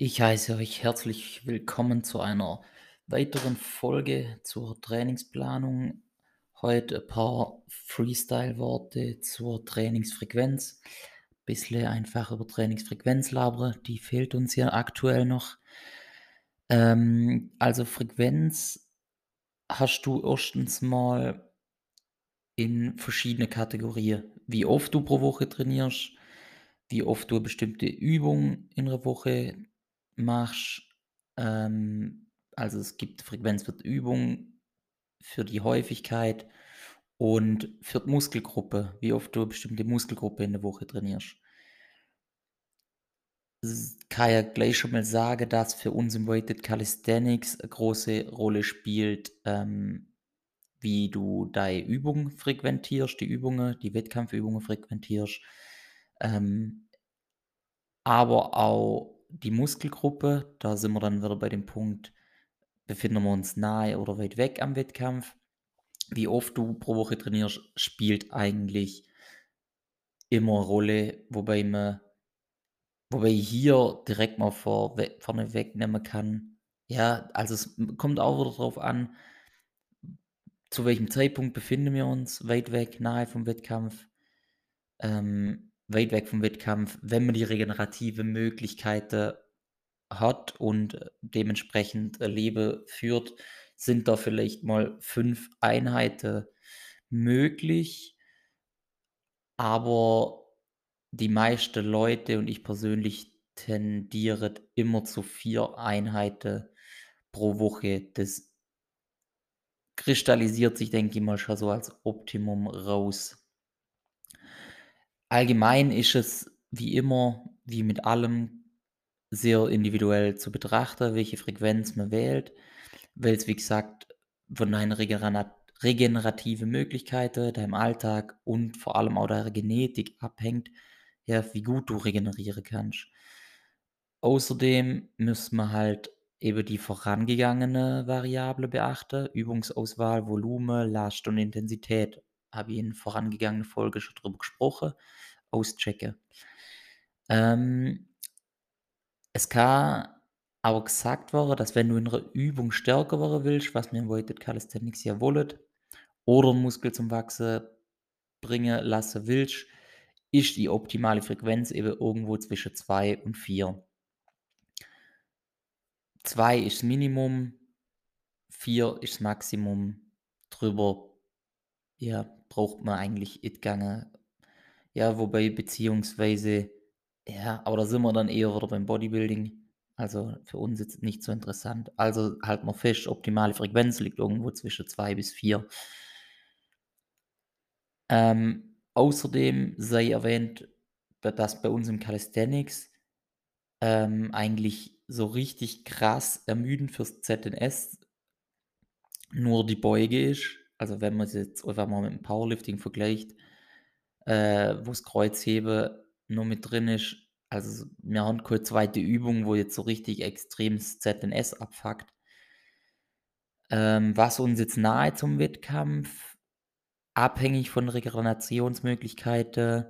Ich heiße euch herzlich willkommen zu einer weiteren Folge zur Trainingsplanung. Heute ein paar Freestyle-Worte zur Trainingsfrequenz. Bisschen einfach über Trainingsfrequenz labere, die fehlt uns ja aktuell noch. Ähm, also Frequenz hast du erstens mal in verschiedene Kategorien. Wie oft du pro Woche trainierst, wie oft du bestimmte Übung in der Woche machst. Ähm, also es gibt Frequenz für die Übung, für die Häufigkeit und für die Muskelgruppe, wie oft du eine bestimmte Muskelgruppe in der Woche trainierst. S kann ja gleich schon mal sagen, dass für uns im Weighted Calisthenics eine große Rolle spielt, ähm, wie du deine Übung frequentierst, die Übungen, die Wettkampfübungen frequentierst. Ähm, aber auch die Muskelgruppe, da sind wir dann wieder bei dem Punkt, befinden wir uns nahe oder weit weg am Wettkampf. Wie oft du pro Woche trainierst, spielt eigentlich immer 'ne Rolle, wobei man wobei ich hier direkt mal vorwe vorne wegnehmen kann ja, also es kommt auch wieder drauf an zu welchem Zeitpunkt befinden wir uns, weit weg, nahe vom Wettkampf. Ähm, weit weg vom Wettkampf, wenn man die regenerative Möglichkeiten hat und, äh, dementsprechend ein Leben führt, sind da vielleicht mal 5 Einheiten möglich. Aber die meisten Leute und ich persönlich tendiere immer zu 4 Einheiten pro Woche. Das kristallisiert sich, denke ich mal, schon so als Optimum raus. Allgemein ist es wie immer, wie mit allem, sehr individuell zu betrachten, welche Frequenz man wählt, weil's, wie gesagt, von deinen regeranat regenerative Möglichkeiten, deinem Alltag und vor allem auch deiner Genetik abhängt, ja, wie gut du regenerieren kannst. Außerdem müssen wir halt eben die vorangegangene Variable beachten, Übungsauswahl, Volumen, Last und Intensität. Habe ich in vorangegangenen Folge schon drüber gesprochen, auschecken. Ähm es kann auch gesagt werden, dass wenn du in 'ner Übung stärker werden willst, was im Weighted Calisthenics ja wollen, oder Muskel zum Wachsen bringen lassen willst, ist die optimale Frequenz eben irgendwo zwischen 2 und 4. 2 ist das Minimum, 4 ist das Maximum. Drüber, ja, braucht man eigentlich nicht gange. Ja, wobei beziehungsweise ja, aber da sind wir dann eher wieder beim Bodybuilding. Also, für uns jetzt nicht so interessant. Also, halten wir fest, optimale Frequenz liegt irgendwo zwischen 2 bis 4. Ähm, außerdem sei erwähnt, da dass bei uns im Calisthenics, ähm, eigentlich so richtig krass ermüdend fürs ZNS nur die Beuge ist. Also, wenn man's jetzt einfach mal mit'm Powerlifting vergleicht, äh, wo's Kreuzheben nur mit drin ist. Also, wir haben keine zweite Übung, wo jetzt so richtig extremes ZNS abfuckt. Ähm, was uns jetzt nahe zum Wettkampf abhängig von Regenerationsmöglichkeiten,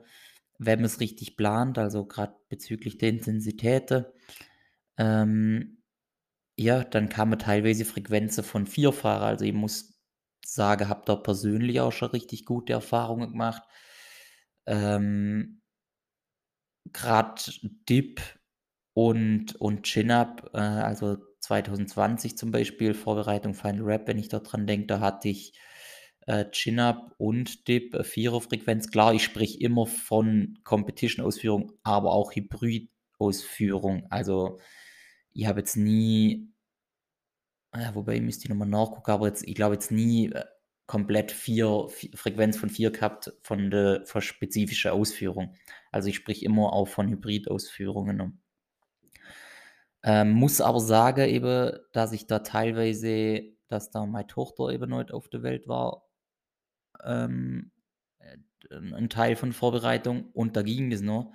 wenn man's richtig plant, also grad bezüglich der Intensitäten, ähm, ja, dann kann man teilweise Frequenzen von 4 fahren. Also, ich muss sagen, habe da persönlich auch schon richtig gute Erfahrungen gemacht. Ähm grad Dip und und Chin-Up, äh, also 2020 zum Beispiel, Vorbereitung Final Rep, wenn ich da dran denke, da hatte ich, äh, Chin-Up und Dip, äh, Vierer-Frequenz. Klar, ich spreche immer von Competition-Ausführung, aber auch Hybrid-Ausführung. Also, ich habe jetzt nie äh, wobei müsste ich noch mal nachgucken, aber jetzt ich glaube jetzt nie, äh, komplett 4 Vi Frequenz von 4 gehabt von der von spezifischer Ausführung. Also, ich spreche immer auch von Hybridausführungen. Ähm, muss aber sagen eben, dass ich da teilweise dass da meine Tochter eben nicht auf der Welt war, ähm, äh, d 'n Teil von Vorbereitung und da ging das noch.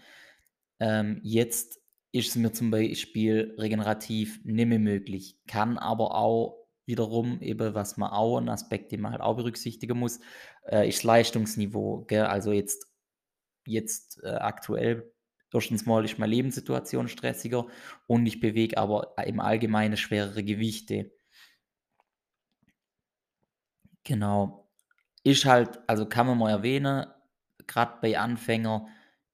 Ähm, jetzt ist es mir zum Beispiel regenerativ nicht mehr möglich, kann aber auch wiederum eben, was man auch 'n Aspekt, den man halt auch berücksichtigen muss, äh, ist Leistungsniveau, gell? Also, jetzt jetzt, äh, aktuell erstens mal ist meine Lebenssituation stressiger und ich bewege aber im Allgemeinen schwerere Gewichte. Genau. Ist halt also kann man mal erwähnen, grad bei Anfänger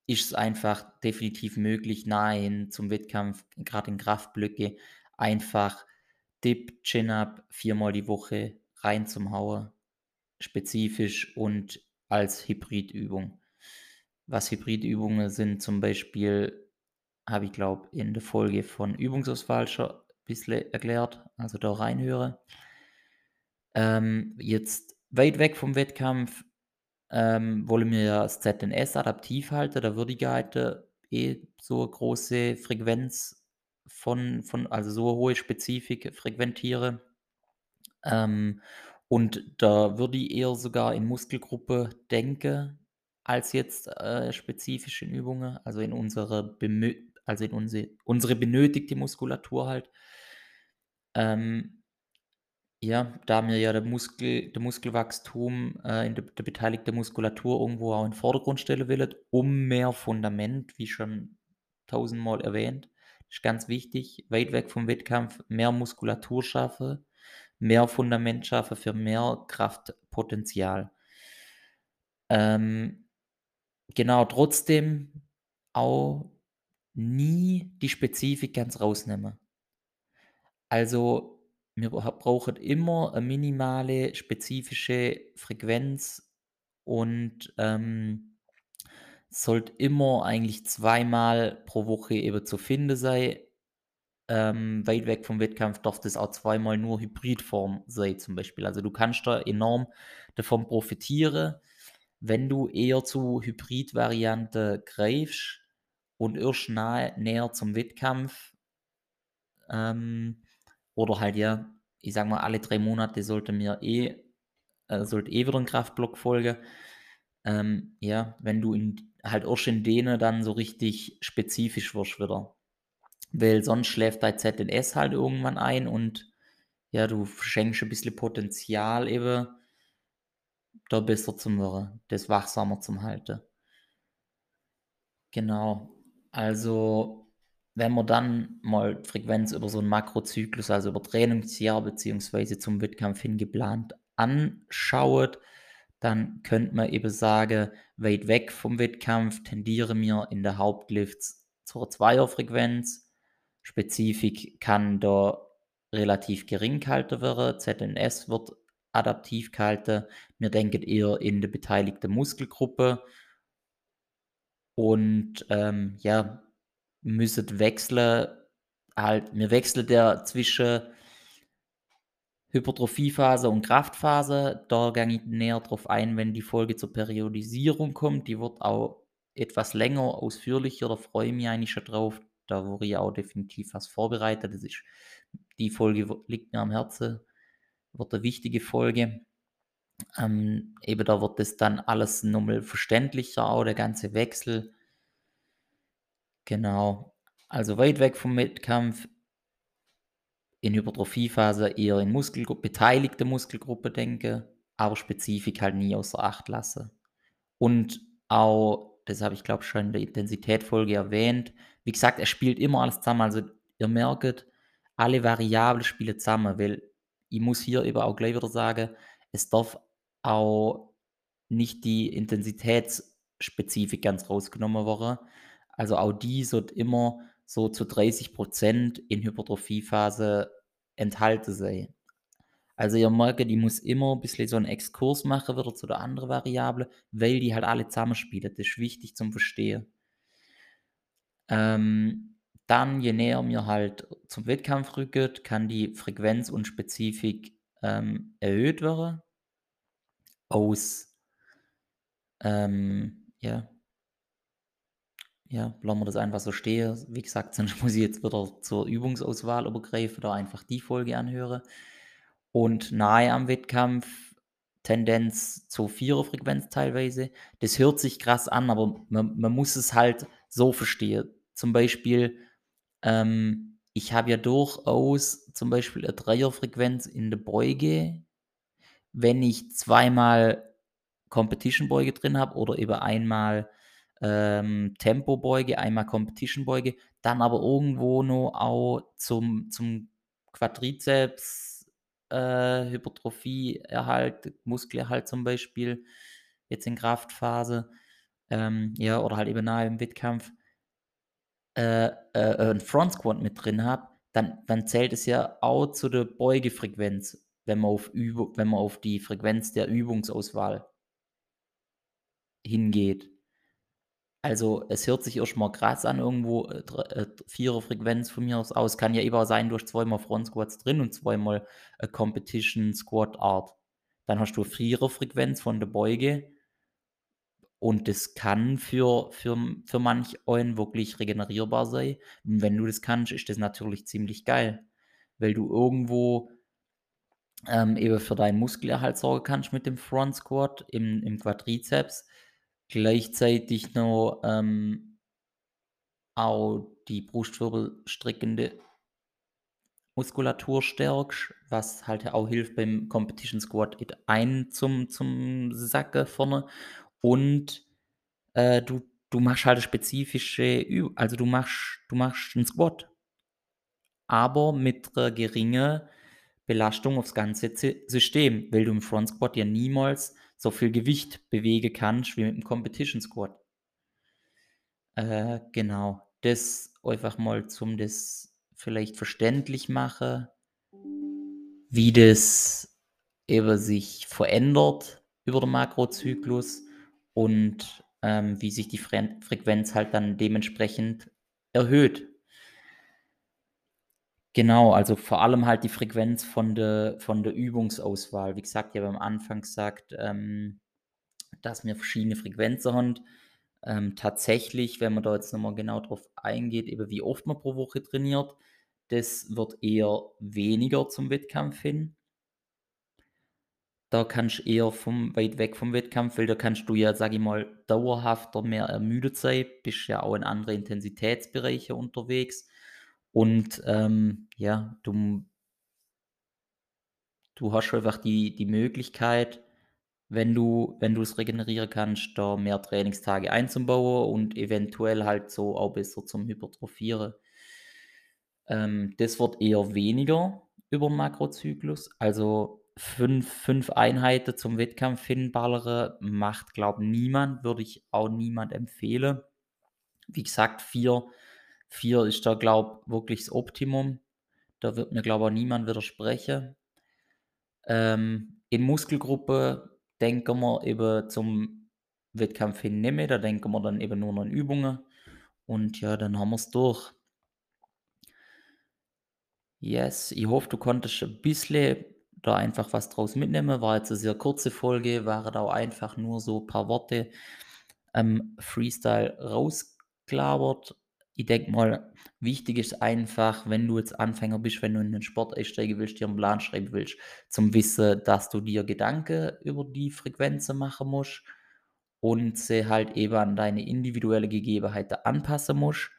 ist es einfach definitiv möglich, nahe zum Wettkampf, grad in Kraftblöcke, einfach Dip, Chin-Up viermal die Woche rein zum Hauen, spezifisch und als Hybridübung. Was Hybridübungen sind, zum Beispiel, habe ich glaube in der Folge von Übungsauswahl schon ein bisschen erklärt, also da reinhören. Ähm, jetzt weit weg vom Wettkampf, ähm, wollen wir ja das ZNS adaptiv halten, da würde ich halt eh so 'ne große Frequenz von von also so 'ne hohe Spezifik frequentiere. Ähm, und da würde ich eher sogar in Muskelgruppe denken, als jetzt, äh, spezifisch in Übungen, also in unsere bemö also in unse unsere benötigte Muskulatur halt. Ähm, ja, da mir ja der Muskel der Muskelwachstum, äh, in der der beteiligte Muskulatur irgendwo auch in Vordergrund stellen wollen, um mehr Fundament, wie schon tausendmal erwähnt, ist ganz wichtig, weit weg vom Wettkampf, mehr Muskulatur schaffen, mehr Fundament schaffen für mehr Kraftpotenzial. Ähm, genau, trotzdem auch nie die Spezifik ganz rausnehmen. Also, wir bra brauchen immer 'ne minimale spezifische Frequenz und, ähm, sollte immer eigentlich zweimal pro Woche eben zu finden sein. Ähm, weit weg vom Wettkampf darf das auch zweimal nur Hybridform sein zum Beispiel. Also, du kannst da enorm davon profitieren, wenn du eher zu Hybridvariante greifst und erst nahe näher zum Wettkampf ähm, oder halt, ja, ich sage mal, alle 3 Monate sollte mir eh äh, sollte eh wieder 'n Kraftblock folgen. Ähm, ja, wenn du in halt erst in denen dann so richtig spezifisch wirst wieder. Weil sonst schläft dein ZNS halt irgendwann ein und, ja, du verschenkst 'n bisschen Potenzial eben da besser zu werden, das wachsamer zum halten. Genau. Also, wenn man dann mal Frequenz über so 'n Makrozyklus, also über Trainingsjahr beziehungsweise zum Wettkampf hin geplant anschaut, dann könnte man eben sagen, weit weg vom Wettkampf tendieren wir in der Hauptlifts zur Zweierfrequenz. Spezifik kann da relativ gering gehalten werden. ZNS wird adaptiv gehalten. Wir denken eher in der beteiligten Muskelgruppe. Und, ähm, ja, müssen wechseln halt wir wechseln ja zwischen Hypertrophiephase und Kraftphase. Da gehe ich näher drauf ein, wenn die Folge zur Periodisierung kommt. Die wird auch etwas länger, ausführlicher, da freue ich mich eigentlich schon drauf. Da würde ich auch definitiv was vorbereiten. Das ist die Folge liegt mir am Herzen, wird 'ne wichtige Folge. Ähm, eben da wird das dann alles noch mal verständlicher, auch der ganze Wechsel. Genau. Also, weit weg vom Wettkampf in Hypertrophiephase eher in Muskelgru beteiligte Muskelgruppe denken, aber Spezifik halt nie außer Acht lassen. Und auch, das habe ich glaube schon in der Intensitätsfolge erwähnt, wie gesagt, es spielt immer alles zusammen. Also, ihr merkt, alle Variablen spielen zusammen, weil ich muss hier eben auch gleich wieder sagen, es darf auch nicht die Intensitätsspezifik ganz rausgenommen werden. Also, auch die sollte immer so zu 30 % in Hypertrophiephase enthalten sein. Also, ihr merkt, ich muss immer 'n bisschen so 'n Exkurs machen wieder zu der anderen Variable, weil die halt alle zusammenspielen. Das ist wichtig zum Verstehen. Ähm, dann, je näher wir halt zum Wettkampf rücken, kann die Frequenz und Spezifik, ähm, erhöht werden. Aus ähm, ja ja, lassen wir das einfach so stehen. Wie gesagt, sonst muss ich jetzt wieder zur Übungsauswahl übergreifen oder einfach die Folge anhören. Und nahe am Wettkampf Tendenz zur Viererfrequenz teilweise. Das hört sich krass an, aber man man muss es halt so verstehen. Zum Beispiel, ähm, ich habe ja durchaus zum Beispiel 'ne Dreierfrequenz in der Beuge, wenn ich zweimal Competition-Beuge drin habe oder eben einmal, ähm, Tempobeuge, einmal Competition-Beuge, dann aber irgendwo noch auch zum zum Quadrizeps, äh, Hypertrophie-Erhalt, Muskelerhalt zum Beispiel, jetzt in Kraftphase, ähm, ja, oder halt eben nahe im Wettkampf, äh, äh, 'n Front Squat mit drin habe, dann dann zählt es ja auch zu der Beugefrequenz, wenn man auf Übu wenn man auf die Frequenz der Übungsauswahl hingeht. Also, es hört sich erst mal krass an irgendwo, äh, äh, 4er Frequenz von mir aus aus. Kann ja eben auch sein, du hast zweimal Front Squats drin und zweimal, äh, Competition Squat Art. Dann hast du 4er Frequenz von der Beuge und das kann für für für manch einen wirklich regenerierbar sein. Und wenn du das kannst, ist das natürlich ziemlich geil, weil du irgendwo ähm, eben für deinen Muskelerhalt sorgen kannst mit dem Front Squat im im Quadrizeps, gleichzeitig noch, ähm auch die brustwirbelstreckende Muskulatur stärkst, was halt auch hilft beim Competition Squat et einen zum zum Sacken vorne. Und, äh, du du machst halt spezifische Üb also, du machst du machst 'n Squat aber mit 'ner geringen Belastung aufs ganze System, weil du im Front Squat ja niemals so viel Gewicht bewegen kannst wie mit'm Competition Squat. Äh, genau. Das einfach mal zum das vielleicht verständlich machen wie das eben sich verändert über den Makrozyklus und, ähm, wie sich die Fren Frequenz halt dann dementsprechend erhöht. Genau, also vor allem halt die Frequenz von der von der Übungsauswahl. Wie gesagt, ich habe am Anfang gesagt, ähm, dass wir verschiedene Frequenzen haben. Ähm, tatsächlich, wenn man da jetzt noch mal genau drauf eingeht, eben wie oft man pro Woche trainiert, das wird eher weniger zum Wettkampf hin. Da kannst eher vom weit weg vom Wettkampf, weil da kannst du ja, sage ich mal, dauerhafter mehr ermüdet sein, bist ja auch in andere Intensitätsbereiche unterwegs und, ähm, ja, du du hast einfach die die Möglichkeit, wenn du wenn du's regenerieren kannst, da mehr Trainingstage einzubauen und eventuell halt so auch besser zum Hypertrophieren. Ähm, das wird eher weniger über 'n Makrozyklus. Also, 5 5 Einheiten zum Wettkampf hinballern macht, glaube niemand, würde ich auch niemand empfehlen. Wie gesagt, 4 4 ist da, glaube wirklich das Optimum. Da wird mir, glaube auch niemand widersprechen. Ähm, in Muskelgruppen denken wir eben zum Wettkampf hin nicht mehr, da denken wir dann eben nur an Übungen und ja, dann haben wir's durch. Yes, ich hoffe, du konntest 'n bisschen da einfach was draus mitnehmen. War jetzt 'ne sehr kurze Folge, waren auch einfach nur so paar Worte, ähm, Freestyle rausgelabert. Ich denke mal, wichtig ist einfach, wenn du jetzt Anfänger bist, wenn du in den Sport einsteigen willst, dir 'n Plan schreiben willst, zum Wissen, dass du dir Gedanken über die Frequenzen machen musst und sie halt eben an deine individuelle Gegebenheiten anpassen musst,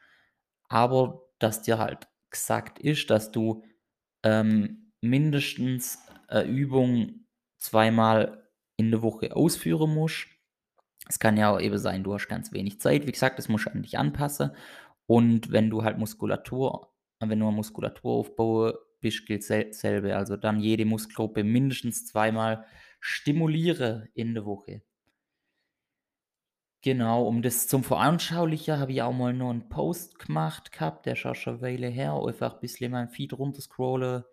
aber dass dir halt gesagt ist, dass du, ähm, mindestens 'ne Übung zweimal in der Woche ausführen musst. Es kann ja auch eben sein, du hast ganz wenig Zeit. Wie gesagt, das musst du an dich anpassen und wenn du halt Muskulatur wenn du Muskulatur aufbauen bist, gilt sel selbe. Also, dann jede Muskelgruppe mindestens zweimal stimulieren in der Woche. Genau, um das zum Veranschaulichen habe ich auch mal noch 'n Post gemacht gehabt, der auch schon 'ne Weile her, einfach bisschen in meinem Feed runterscrollen,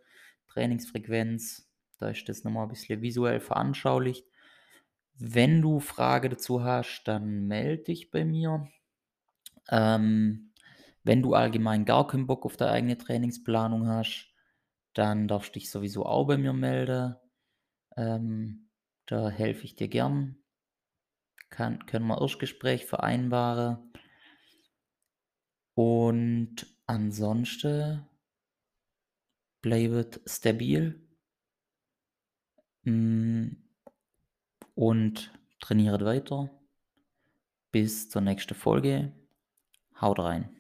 Trainingsfrequenz, da ist das noch mal 'n bisschen visuell veranschaulicht. Wenn du Fragen dazu hast, dann melde dich bei mir. Ähm, wenn du allgemein gar keinen Bock auf deine eigene Trainingsplanung hast, dann darfst dich sowieso auch bei mir melden. Ähm, da helfe ich dir gern. Kann können wir Erstgespräch vereinbaren. Und ansonsten bleibt stabil. Hm, und trainiert weiter. Bis zur nächsten Folge. Haut rein.